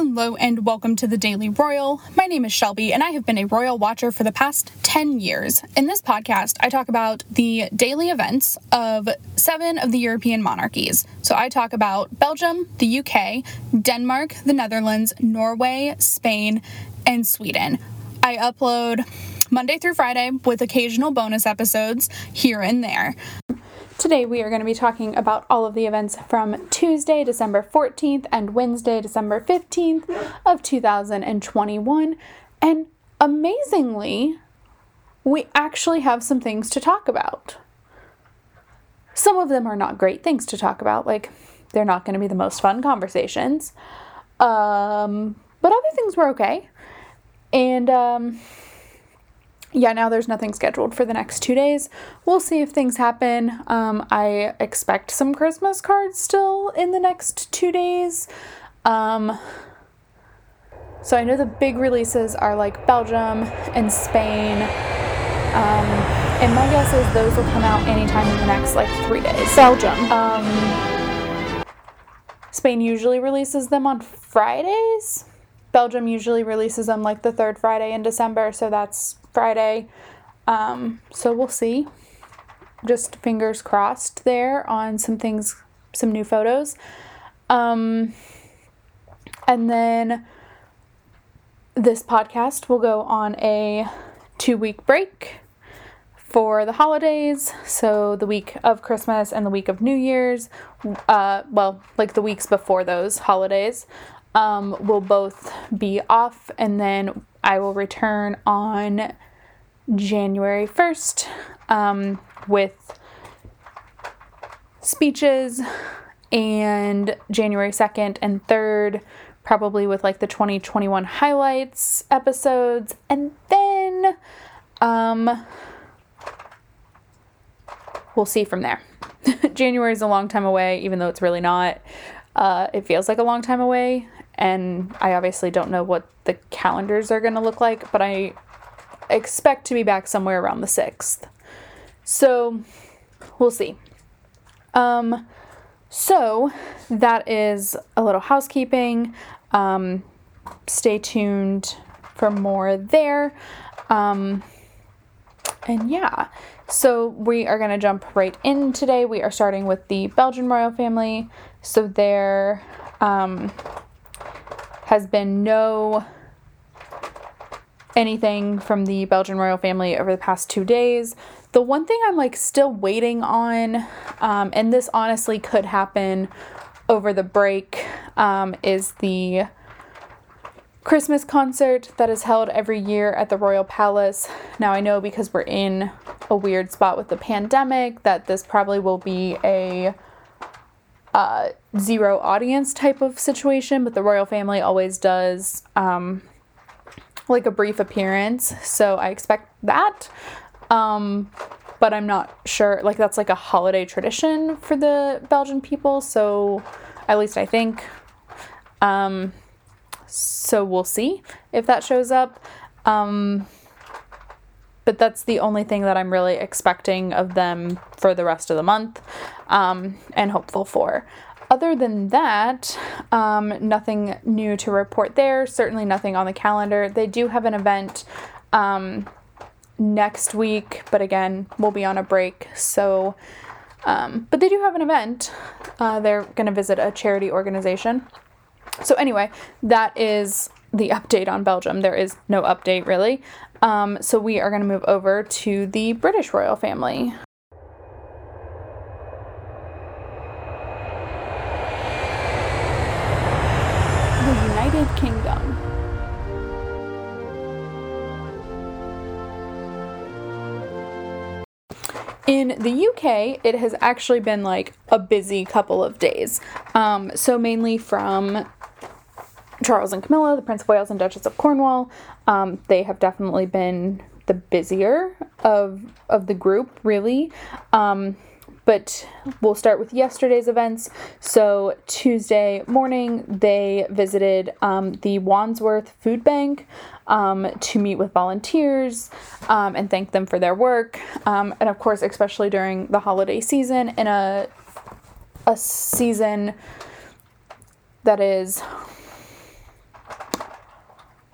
Hello and welcome to the Daily Royal. My name is Shelby and I have been a royal watcher for the past 10 years. In this podcast, I talk about the daily events of seven of the European monarchies. So I talk about Belgium, the UK, Denmark, the Netherlands, Norway, Spain, and Sweden. I upload Monday through Friday with occasional bonus episodes here and there. Today, we are going to be talking about all of the events from Tuesday, December 14th, and Wednesday, December 15th of 2021. And amazingly, we actually have some things to talk about. Some of them are not great things to talk about, like, they're not going to be the most fun conversations. Um, but other things were okay. And, um, yeah, now there's nothing scheduled for the next two days. We'll see if things happen. Um, I expect some Christmas cards still in the next two days. Um, so I know the big releases are like Belgium and Spain. Um, and my guess is those will come out anytime in the next like three days. Belgium. Um, Spain usually releases them on Fridays. Belgium usually releases them like the third Friday in December, so that's Friday. Um, so we'll see. Just fingers crossed there on some things, some new photos. Um, and then this podcast will go on a two week break for the holidays. So the week of Christmas and the week of New Year's, uh, well, like the weeks before those holidays, um, will both be off. And then I will return on January 1st um, with speeches, and January 2nd and 3rd, probably with like the 2021 highlights episodes, and then um, we'll see from there. January is a long time away, even though it's really not. Uh, it feels like a long time away, and I obviously don't know what the calendars are going to look like, but I expect to be back somewhere around the 6th. So we'll see. Um, so that is a little housekeeping. Um, stay tuned for more there. Um, and yeah, so we are going to jump right in today. We are starting with the Belgian royal family. So there um, has been no anything from the Belgian royal family over the past two days. The one thing I'm like still waiting on, um, and this honestly could happen over the break, um, is the Christmas concert that is held every year at the Royal Palace. Now, I know because we're in a weird spot with the pandemic that this probably will be a uh, zero audience type of situation, but the royal family always does um, like a brief appearance, so I expect that. Um, but I'm not sure. Like that's like a holiday tradition for the Belgian people, so at least I think. Um, so we'll see if that shows up. Um, but that's the only thing that I'm really expecting of them for the rest of the month um, and hopeful for. Other than that, um, nothing new to report there. Certainly nothing on the calendar. They do have an event um, next week, but again, we'll be on a break. So, um, but they do have an event. Uh, they're going to visit a charity organization. So, anyway, that is the update on Belgium. There is no update really. Um, so, we are going to move over to the British royal family. The United Kingdom. In the UK, it has actually been like a busy couple of days. Um, so, mainly from Charles and Camilla, the Prince of Wales and Duchess of Cornwall. Um, they have definitely been the busier of of the group, really. Um, but we'll start with yesterday's events. So, Tuesday morning, they visited um, the Wandsworth Food Bank um, to meet with volunteers um, and thank them for their work. Um, and of course, especially during the holiday season, in a, a season that is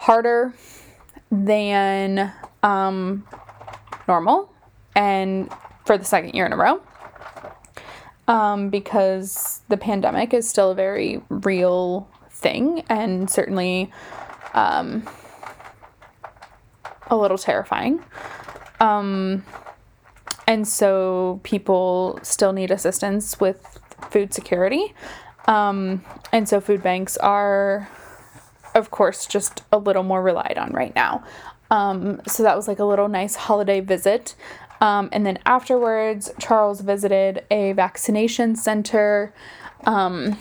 harder than um, normal and for the second year in a row um, because the pandemic is still a very real thing and certainly um, a little terrifying. Um, and so people still need assistance with food security. Um, and so food banks are, of course, just a little more relied on right now. Um, so that was like a little nice holiday visit. Um, and then afterwards, Charles visited a vaccination center um,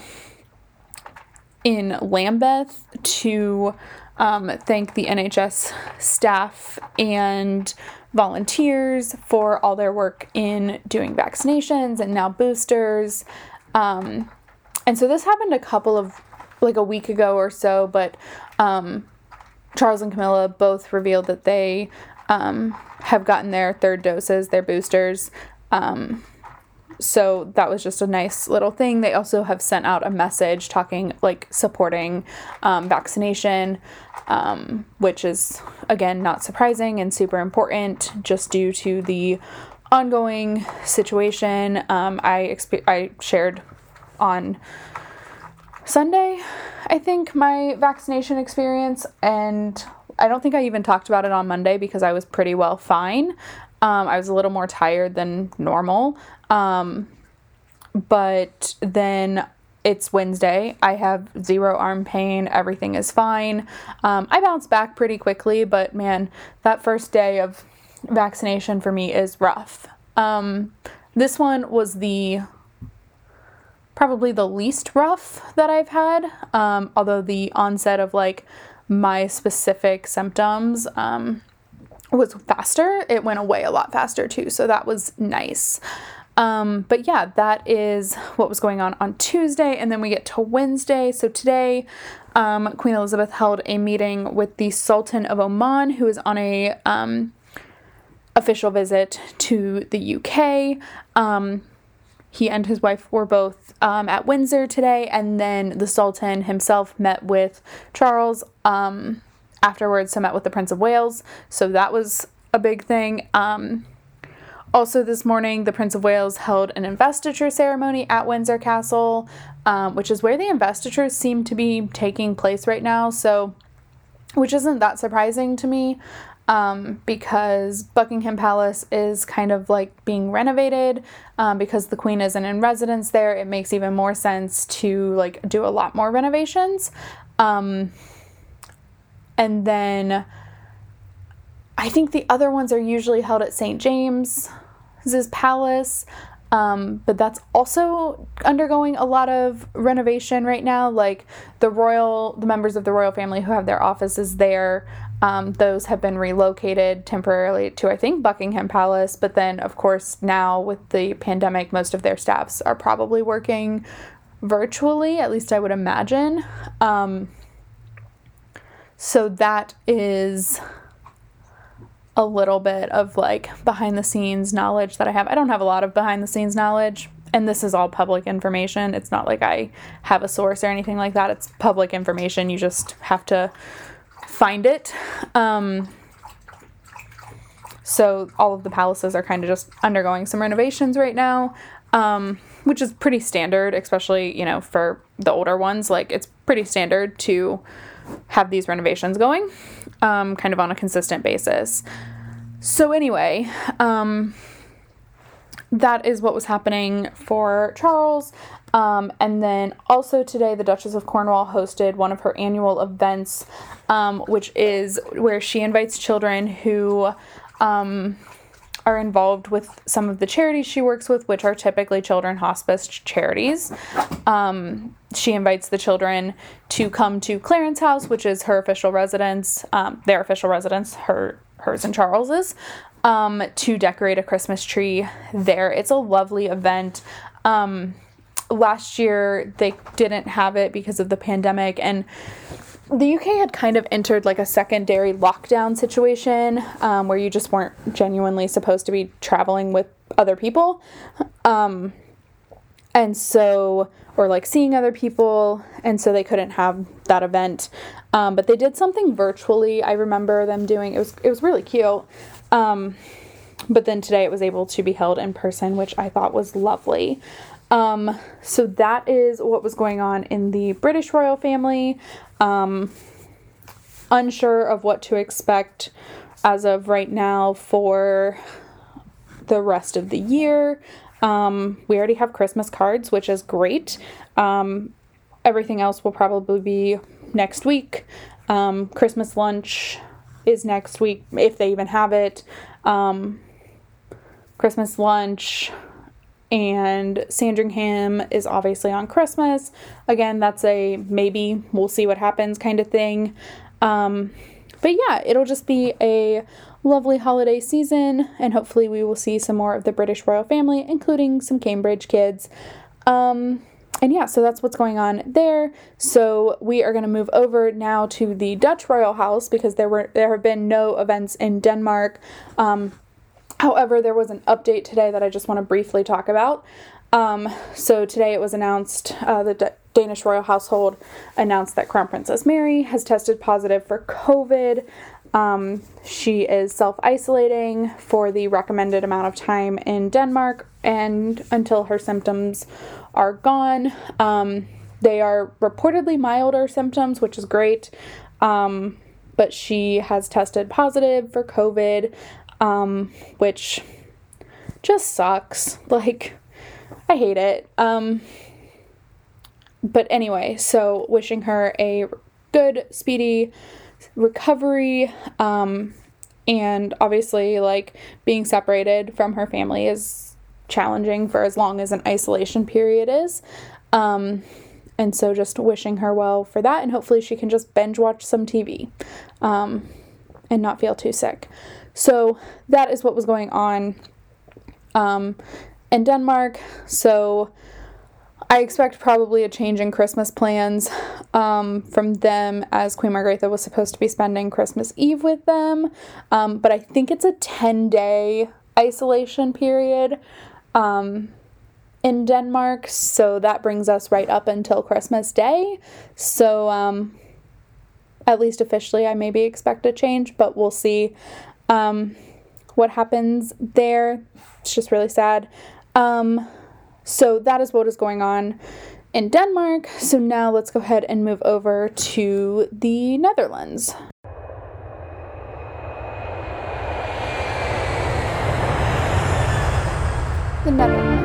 in Lambeth to um, thank the NHS staff and volunteers for all their work in doing vaccinations and now boosters. Um, and so this happened a couple of, like a week ago or so, but um, Charles and Camilla both revealed that they um, have gotten their third doses, their boosters. Um, so that was just a nice little thing. They also have sent out a message talking, like, supporting um, vaccination, um, which is, again, not surprising and super important just due to the ongoing situation. Um, I, exp- I shared on Sunday, I think, my vaccination experience, and I don't think I even talked about it on Monday because I was pretty well fine. Um, I was a little more tired than normal. Um, but then it's Wednesday. I have zero arm pain. Everything is fine. Um, I bounce back pretty quickly, but man, that first day of vaccination for me is rough. Um, this one was the probably the least rough that I've had. Um, although the onset of like my specific symptoms um, was faster, it went away a lot faster too. So that was nice. Um, but yeah, that is what was going on on Tuesday. And then we get to Wednesday. So today, um, Queen Elizabeth held a meeting with the Sultan of Oman, who is on a um, official visit to the UK. Um, he and his wife were both um, at Windsor today, and then the Sultan himself met with Charles um, afterwards, so met with the Prince of Wales. So that was a big thing. Um, also, this morning, the Prince of Wales held an investiture ceremony at Windsor Castle, um, which is where the investitures seem to be taking place right now. So, which isn't that surprising to me um, because Buckingham Palace is kind of like being renovated um, because the Queen isn't in residence there. It makes even more sense to like do a lot more renovations. Um, and then I think the other ones are usually held at St. James's Palace. Um, but that's also undergoing a lot of renovation right now. Like the royal, the members of the royal family who have their offices there, um, those have been relocated temporarily to, I think, Buckingham Palace. But then, of course, now with the pandemic, most of their staffs are probably working virtually, at least I would imagine. Um, so that is a little bit of like behind the scenes knowledge that I have. I don't have a lot of behind the scenes knowledge, and this is all public information. It's not like I have a source or anything like that. It's public information. You just have to find it. Um, so all of the palaces are kind of just undergoing some renovations right now, um, which is pretty standard, especially you know for the older ones. Like it's pretty standard to have these renovations going, um, kind of on a consistent basis. So, anyway, um, that is what was happening for Charles. Um, and then also today, the Duchess of Cornwall hosted one of her annual events, um, which is where she invites children who um, are involved with some of the charities she works with, which are typically children hospice charities. Um, she invites the children to come to Clarence House, which is her official residence, um, their official residence, her hers and Charles's, um, to decorate a Christmas tree there. It's a lovely event. Last year they didn't have it because of the pandemic and the UK had kind of entered like a secondary lockdown situation um, where you just weren't genuinely supposed to be traveling with other people. Um, and so or like seeing other people and so they couldn't have that event. Um, but they did something virtually i remember them doing it was it was really cute. Um, but then today it was able to be held in person which i thought was lovely um, so that is what was going on in the british royal family um, unsure of what to expect as of right now for the rest of the year um, we already have Christmas cards, which is great. Um, everything else will probably be next week. Um, Christmas lunch is next week, if they even have it. Um, Christmas lunch and Sandringham is obviously on Christmas. Again, that's a maybe we'll see what happens kind of thing. Um, but yeah, it'll just be a lovely holiday season, and hopefully, we will see some more of the British royal family, including some Cambridge kids. Um, and yeah, so that's what's going on there. So we are going to move over now to the Dutch royal house because there were there have been no events in Denmark. Um, however, there was an update today that I just want to briefly talk about. Um, so today it was announced uh, the D- Danish royal household announced that Crown Princess Mary has tested positive for COVID. Um, she is self isolating for the recommended amount of time in Denmark and until her symptoms are gone. Um, they are reportedly milder symptoms, which is great. Um, but she has tested positive for COVID, um, which just sucks. Like, I hate it. Um, but anyway, so wishing her a good, speedy recovery. Um, and obviously, like being separated from her family is challenging for as long as an isolation period is. Um, and so, just wishing her well for that, and hopefully, she can just binge watch some TV um, and not feel too sick. So, that is what was going on um, in Denmark. So, I expect probably a change in Christmas plans um, from them as Queen Margrethe was supposed to be spending Christmas Eve with them. Um, but I think it's a 10 day isolation period um, in Denmark. So that brings us right up until Christmas Day. So um, at least officially, I maybe expect a change, but we'll see um, what happens there. It's just really sad. Um, so that is what is going on in Denmark. So now let's go ahead and move over to the Netherlands. The Netherlands.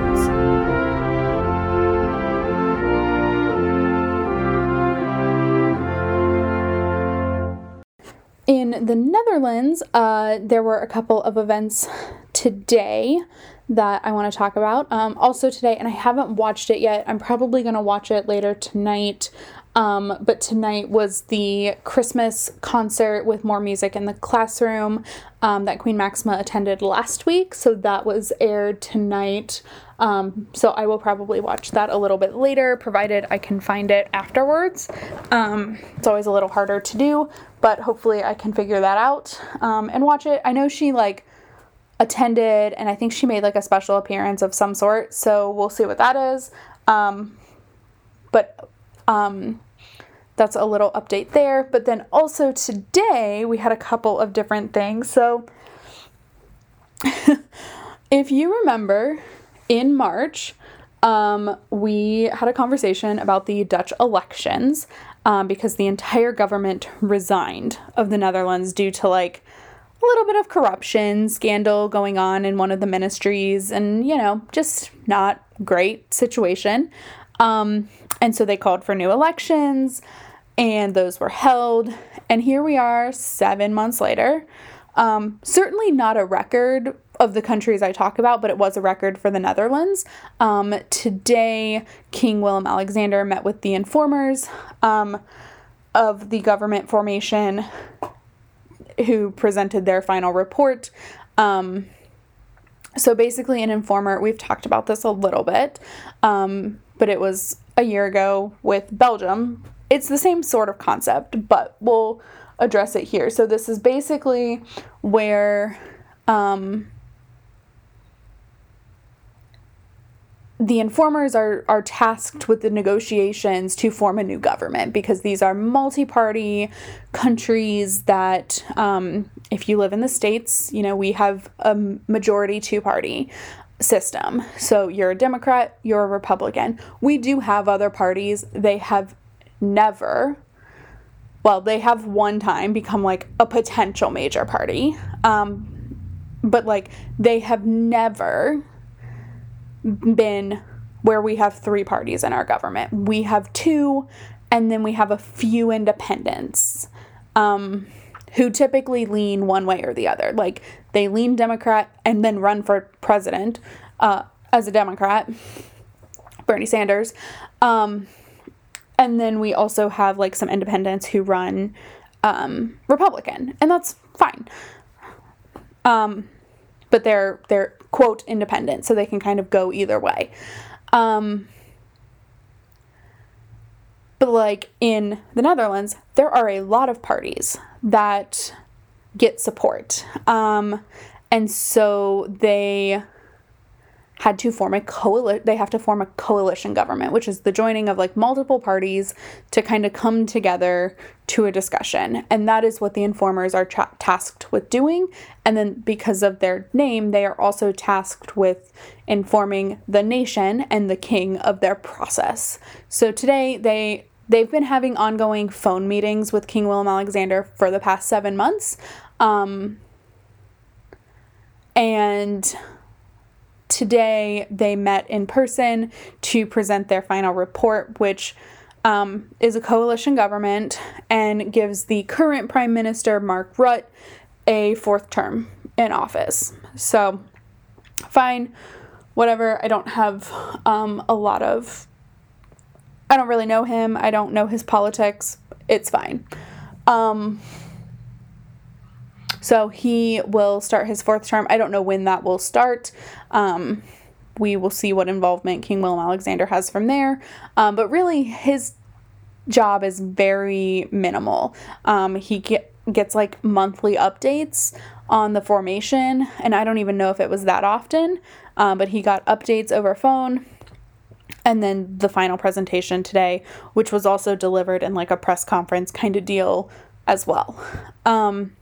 The Netherlands, uh, there were a couple of events today that I want to talk about. Um, also today, and I haven't watched it yet. I'm probably gonna watch it later tonight. Um, but tonight was the Christmas concert with more music in the classroom um, that Queen Maxima attended last week. So that was aired tonight. Um, so I will probably watch that a little bit later, provided I can find it afterwards. Um, it's always a little harder to do, but hopefully I can figure that out um, and watch it. I know she like attended, and I think she made like a special appearance of some sort. So we'll see what that is. Um, but um, that's a little update there. But then also today we had a couple of different things. So if you remember in March, um, we had a conversation about the Dutch elections um, because the entire government resigned of the Netherlands due to like a little bit of corruption scandal going on in one of the ministries and you know just not great situation. Um, and so they called for new elections and those were held. And here we are seven months later. Um, certainly not a record of the countries I talk about, but it was a record for the Netherlands. Um, today, King Willem Alexander met with the informers um, of the government formation who presented their final report. Um, so basically, an informer, we've talked about this a little bit, um, but it was a year ago with Belgium. It's the same sort of concept, but we'll address it here. So, this is basically where um, the informers are, are tasked with the negotiations to form a new government because these are multi party countries that, um, if you live in the States, you know, we have a majority two party system. So you're a Democrat, you're a Republican. We do have other parties. They have never, well, they have one time become like a potential major party. Um, but like they have never been where we have three parties in our government. We have two, and then we have a few independents um, who typically lean one way or the other. Like they lean Democrat and then run for president uh, as a Democrat, Bernie Sanders. Um, and then we also have like some independents who run um, Republican, and that's fine. Um, but they're they're quote independent, so they can kind of go either way. Um, but like in the Netherlands, there are a lot of parties that get support. Um, and so they had to form a coalition they have to form a coalition government which is the joining of like multiple parties to kind of come together to a discussion. And that is what the informers are tra- tasked with doing. And then because of their name they are also tasked with informing the nation and the king of their process. So today they they've been having ongoing phone meetings with king willem alexander for the past seven months. Um, and today they met in person to present their final report, which um, is a coalition government and gives the current Prime Minister, Mark Rutte, a fourth term in office. So, fine, whatever. I don't have um, a lot of. I don't really know him. I don't know his politics. It's fine. Um, so he will start his fourth term. I don't know when that will start. Um, we will see what involvement King William Alexander has from there. Um, but really, his job is very minimal. Um, he get, gets like monthly updates on the formation, and I don't even know if it was that often, um, but he got updates over phone. And then the final presentation today, which was also delivered in like a press conference kind of deal as well. Um,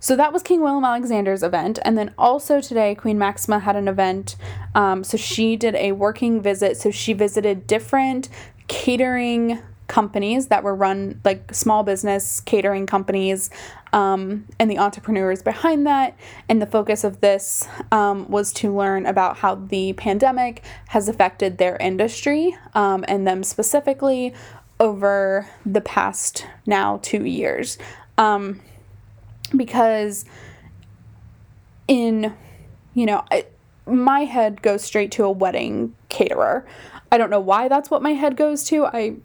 so that was King Willem Alexander's event. And then also today, Queen Maxima had an event. Um, so she did a working visit. So she visited different catering companies that were run like small business catering companies um, and the entrepreneurs behind that. And the focus of this um, was to learn about how the pandemic has affected their industry um, and them specifically over the past now two years. Um, because in you know I, my head goes straight to a wedding caterer. I don't know why that's what my head goes to. I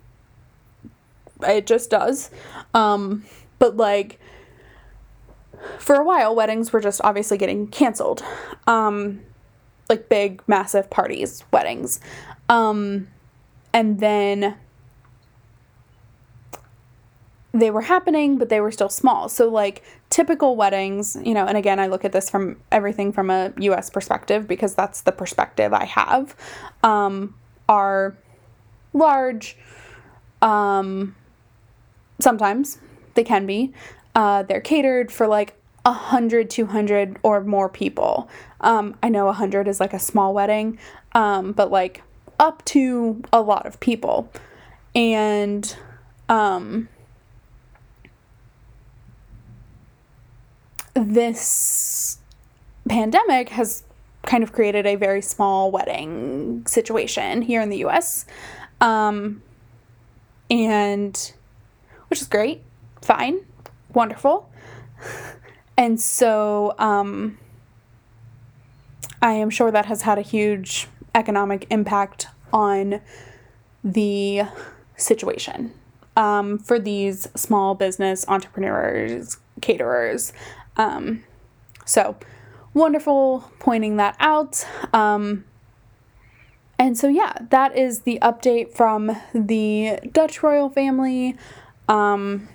it just does. Um but like for a while weddings were just obviously getting canceled. Um like big massive parties weddings. Um and then they were happening, but they were still small. So, like typical weddings, you know, and again, I look at this from everything from a US perspective because that's the perspective I have, um, are large. Um, sometimes they can be. Uh, they're catered for like 100, 200 or more people. Um, I know 100 is like a small wedding, um, but like up to a lot of people. And, um, this pandemic has kind of created a very small wedding situation here in the US. Um, and which is great, fine, wonderful. And so um, I am sure that has had a huge economic impact on the situation um, for these small business entrepreneurs, caterers, um, so wonderful pointing that out. Um, and so, yeah, that is the update from the Dutch royal family. Um,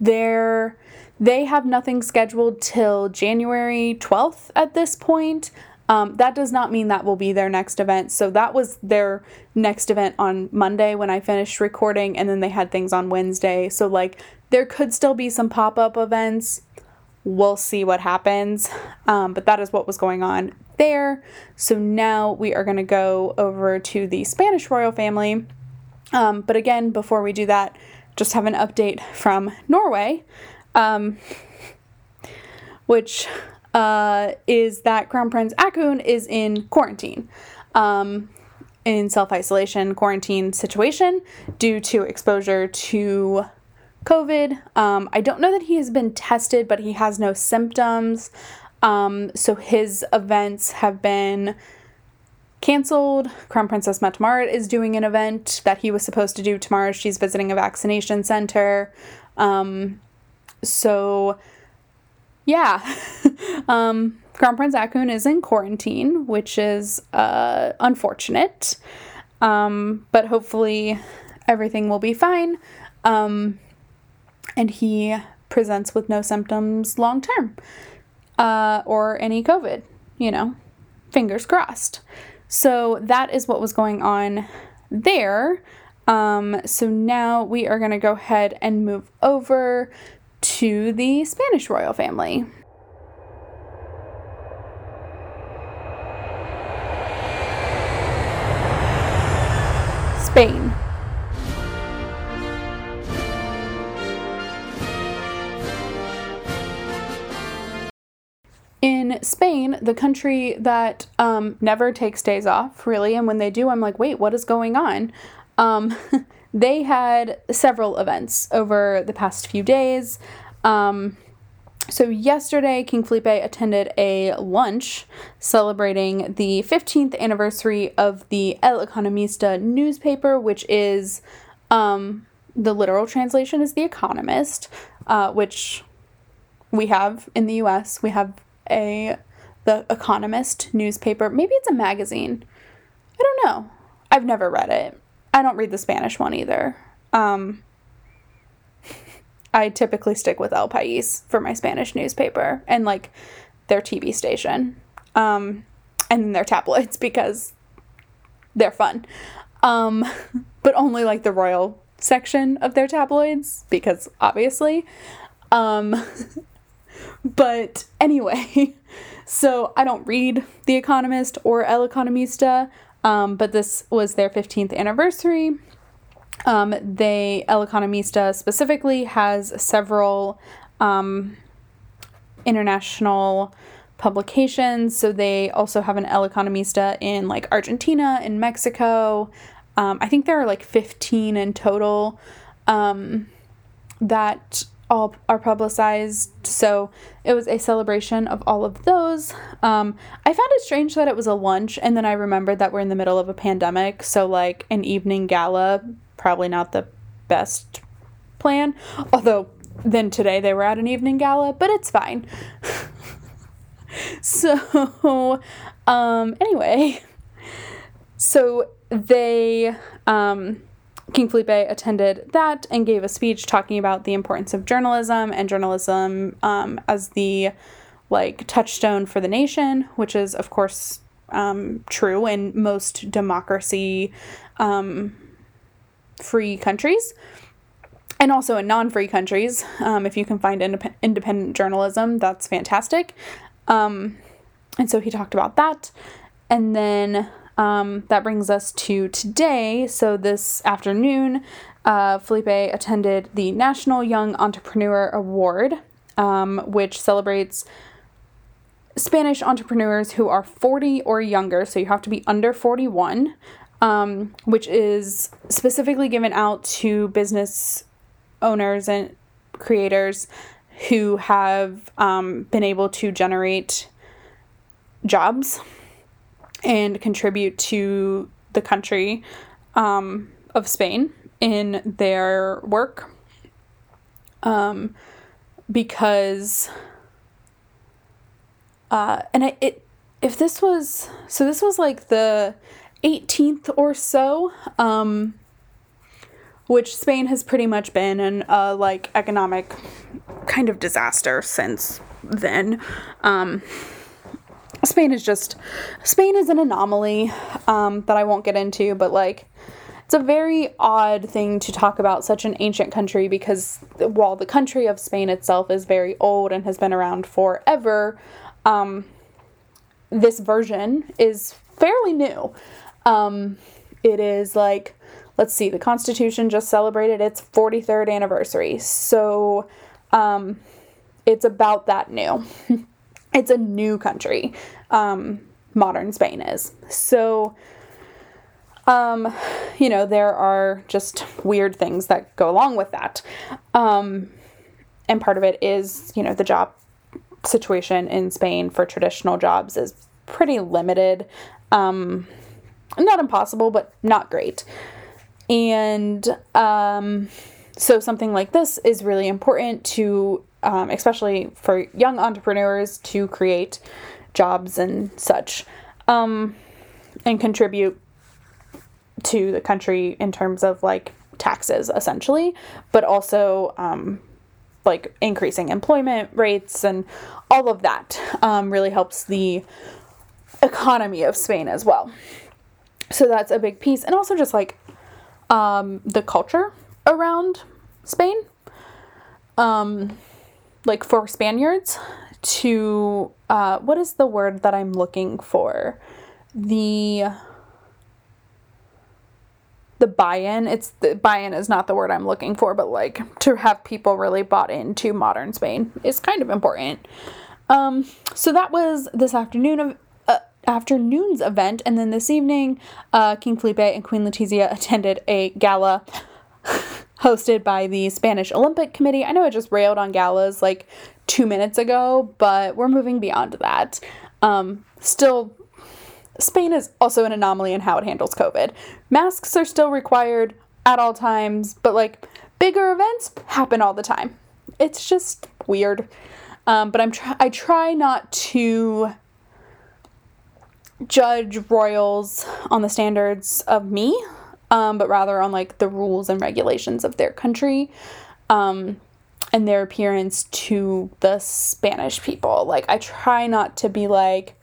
they're, they have nothing scheduled till January 12th at this point. Um, that does not mean that will be their next event. So that was their next event on Monday when I finished recording, and then they had things on Wednesday. So, like, there could still be some pop up events. We'll see what happens. Um, but that is what was going on there. So now we are going to go over to the Spanish royal family. Um, but again, before we do that, just have an update from Norway, um, which uh, is that Crown Prince Haakon is in quarantine. Um, in self isolation quarantine situation due to exposure to COVID. Um, I don't know that he has been tested, but he has no symptoms. Um, so his events have been canceled. Crown Princess Mette Marit is doing an event that he was supposed to do tomorrow. She's visiting a vaccination center. Um, so, yeah. um, Crown Prince Haakon is in quarantine, which is uh, unfortunate. Um, but hopefully everything will be fine. Um, and he presents with no symptoms long term uh, or any COVID, you know, fingers crossed. So that is what was going on there. Um, so now we are going to go ahead and move over to the Spanish royal family. Spain. In Spain, the country that um, never takes days off, really, and when they do, I'm like, wait, what is going on? Um, they had several events over the past few days. Um, so, yesterday, King Felipe attended a lunch celebrating the 15th anniversary of the El Economista newspaper, which is um, the literal translation is The Economist, uh, which we have in the US. We have a the Economist newspaper. Maybe it's a magazine. I don't know. I've never read it. I don't read the Spanish one either. Um, I typically stick with El País for my Spanish newspaper and like their TV station. Um, and their tabloids because they're fun. Um, but only like the royal section of their tabloids because obviously. Um, But anyway, so I don't read The Economist or El Economista, um, but this was their 15th anniversary. Um, they, El Economista specifically, has several um, international publications. So they also have an El Economista in like Argentina and Mexico. Um, I think there are like 15 in total um, that all are publicized. So it was a celebration of all of those. Um, I found it strange that it was a lunch, and then I remembered that we're in the middle of a pandemic. So, like, an evening gala, probably not the best plan. Although, then today they were at an evening gala, but it's fine. so, um, anyway, so they, um, King Felipe attended that and gave a speech talking about the importance of journalism and journalism um, as the like touchstone for the nation, which is of course um, true in most democracy um, free countries. And also in non free countries, um, if you can find indep- independent journalism, that's fantastic. Um, and so he talked about that. And then um, that brings us to today. So, this afternoon, uh, Felipe attended the National Young Entrepreneur Award, um, which celebrates Spanish entrepreneurs who are 40 or younger. So, you have to be under 41, um, which is specifically given out to business owners and creators who have um, been able to generate jobs and contribute to the country um, of Spain in their work. Um, because, uh, and it, it, if this was, so this was like the 18th or so, um, which Spain has pretty much been in a like economic kind of disaster since then. Um, Spain is just Spain is an anomaly um, that I won't get into, but like it's a very odd thing to talk about such an ancient country because while the country of Spain itself is very old and has been around forever, um, this version is fairly new. Um, it is like, let's see, the Constitution just celebrated its 43rd anniversary. So um, it's about that new. it's a new country. Um, modern Spain is. So, um, you know, there are just weird things that go along with that. Um, and part of it is, you know, the job situation in Spain for traditional jobs is pretty limited. Um, not impossible, but not great. And um, so something like this is really important to, um, especially for young entrepreneurs, to create jobs and such, um, and contribute to the country in terms of like taxes, essentially, but also um, like increasing employment rates and all of that um, really helps the economy of Spain as well. So that's a big piece, and also just like um, the culture around Spain. Um, like for Spaniards to uh, what is the word that I'm looking for? The the buy-in. It's the buy-in is not the word i'm looking for but like to have people really bought into modern spain is kind of important. Um, so that was this afternoon of uh, afternoon's event. And then this evening uh, king felipe and queen letizia attended a gala hosted by the spanish olympic committee i know i just railed on galas like two minutes ago but we're moving beyond that um, still Spain is also an anomaly in how it handles COVID. Masks are still required at all times, but like bigger events happen all the time. It's just weird. Um, but I'm try- I try not to judge royals on the standards of me, um, but rather on like the rules and regulations of their country. Um, and their appearance to the Spanish people. Like, I try not to be like,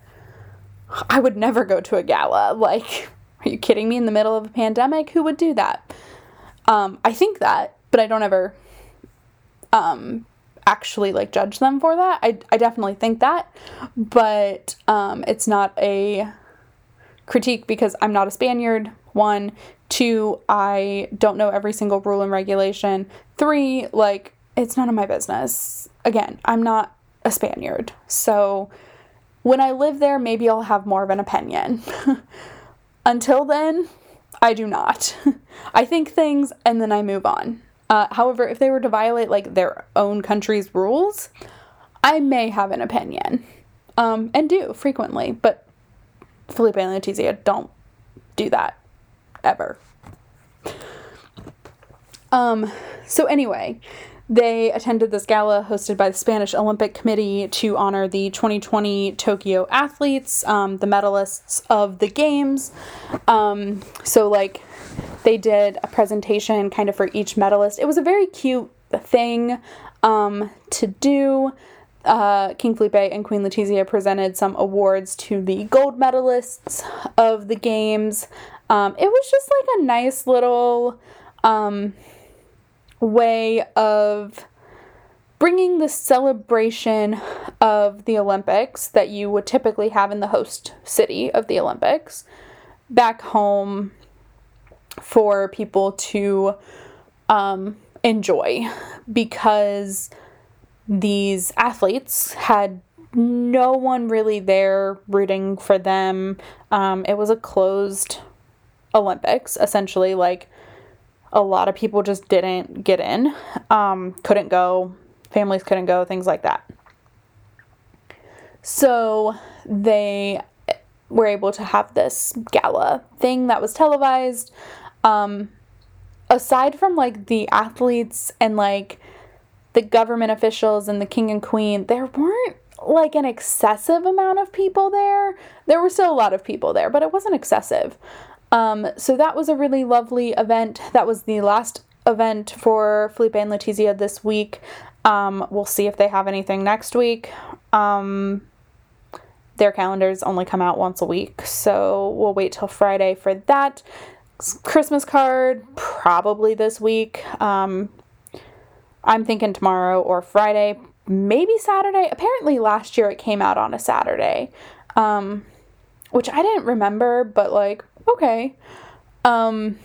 I would never go to a gala. Like, are you kidding me? In the middle of a pandemic, who would do that? Um, I think that, but I don't ever um, actually like judge them for that. I, I definitely think that, but um, it's not a critique because I'm not a Spaniard. One, two, I don't know every single rule and regulation. Three, like, it's none of my business. Again, I'm not a Spaniard. So, when I live there, maybe I'll have more of an opinion. Until then, I do not. I think things and then I move on. Uh, however, if they were to violate like their own country's rules, I may have an opinion, um, and do frequently. But Felipe and Letizia don't do that ever. Um, so anyway, they attended this gala hosted by the Spanish Olympic Committee to honor the 2020 Tokyo athletes, um, the medalists of the Games. Um, so, like, they did a presentation kind of for each medalist. It was a very cute thing um, to do. Uh, King Felipe and Queen Letizia presented some awards to the gold medalists of the Games. Um, it was just like a nice little um, way of bringing the celebration of the Olympics that you would typically have in the host city of the Olympics back home for people to um, enjoy because these athletes had no one really there rooting for them. Um, it was a closed Olympics, essentially, like a lot of people just didn't get in, um, couldn't go, families couldn't go, things like that. So they were able to have this gala thing that was televised. Um, aside from like the athletes and like the government officials and the king and queen, there weren't like an excessive amount of people there. There were still a lot of people there, but it wasn't excessive. Um, so that was a really lovely event. That was the last event for Felipe and Letizia this week. Um, we'll see if they have anything next week. Um, their calendars only come out once a week, so we'll wait till Friday for that. Christmas card, probably this week. Um, I'm thinking tomorrow or Friday, maybe Saturday. Apparently, last year it came out on a Saturday, um, which I didn't remember, but like, okay. Um,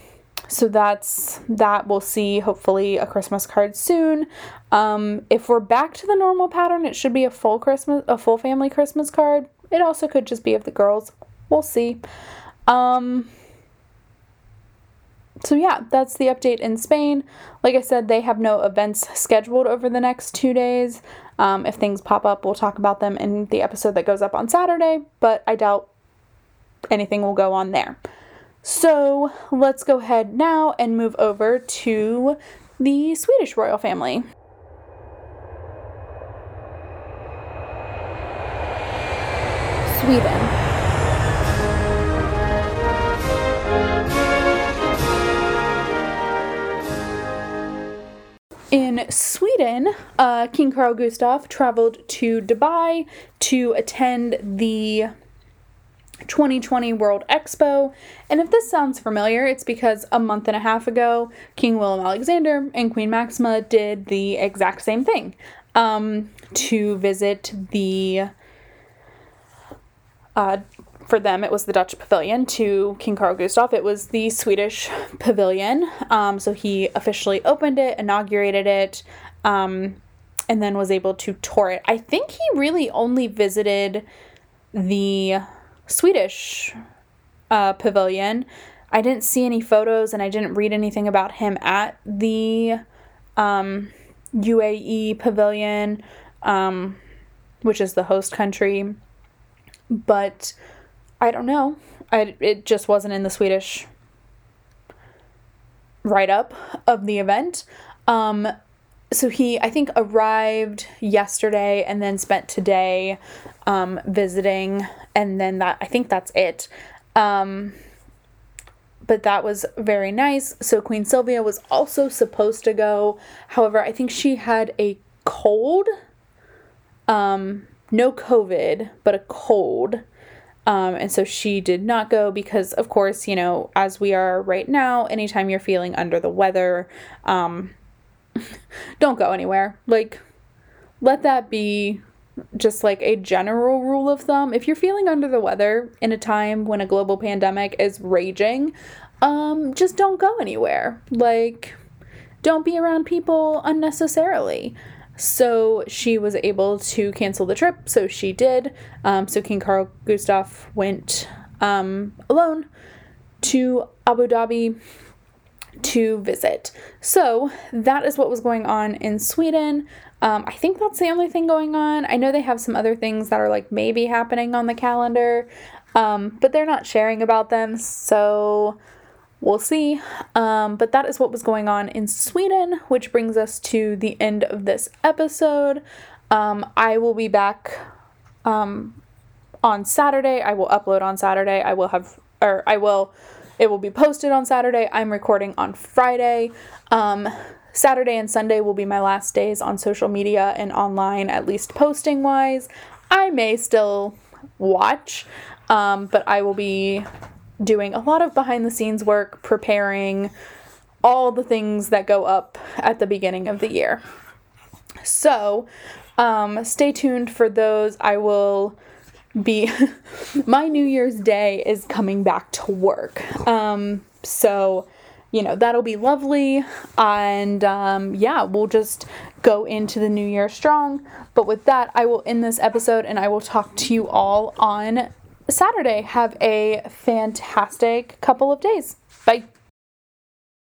so that's that. We'll see hopefully a Christmas card soon. Um, if we're back to the normal pattern, it should be a full Christmas, a full family Christmas card. It also could just be of the girls. We'll see. Um, so yeah, that's the update in Spain. Like I said, they have no events scheduled over the next two days. Um, if things pop up, we'll talk about them in the episode that goes up on Saturday, but I doubt anything will go on there. So let's go ahead now and move over to the Swedish royal family. Sweden. In Sweden, uh, King Carl Gustaf traveled to Dubai to attend the 2020 World Expo. And if this sounds familiar, it's because a month and a half ago, King Willem Alexander and Queen Maxima did the exact same thing um, to visit the. Uh, for them, it was the Dutch pavilion. To King Carl Gustaf, it was the Swedish pavilion. Um, so he officially opened it, inaugurated it, um, and then was able to tour it. I think he really only visited the Swedish uh, pavilion. I didn't see any photos and I didn't read anything about him at the um, UAE pavilion, um, which is the host country. But I don't know. I, it just wasn't in the Swedish write up of the event. Um, so he, I think, arrived yesterday and then spent today um, visiting, and then that I think that's it. Um, but that was very nice. So Queen Sylvia was also supposed to go. However, I think she had a cold. Um, no COVID, but a cold. Um, and so she did not go because, of course, you know, as we are right now, anytime you're feeling under the weather, um, don't go anywhere. Like, let that be just like a general rule of thumb. If you're feeling under the weather in a time when a global pandemic is raging, um, just don't go anywhere. Like, don't be around people unnecessarily. So she was able to cancel the trip, so she did. Um, so King Carl Gustaf went um, alone to Abu Dhabi to visit. So that is what was going on in Sweden. Um, I think that's the only thing going on. I know they have some other things that are like maybe happening on the calendar, um, but they're not sharing about them. So we'll see. Um, but that is what was going on in Sweden, which brings us to the end of this episode. Um, I will be back um, on Saturday. I will upload on Saturday. I will have, or I will it will be posted on Saturday. I'm recording on Friday. Um, Saturday and Sunday will be my last days on social media and online, at least posting wise. I may still watch, um, but I will be doing a lot of behind the scenes work, preparing all the things that go up at the beginning of the year. So, um, stay tuned for those. I will be my New Year's Day is coming back to work. Um, so, you know, that'll be lovely. And um, yeah, we'll just go into the new year strong. But with that, I will end this episode and I will talk to you all on Saturday. Have a fantastic couple of days. Bye.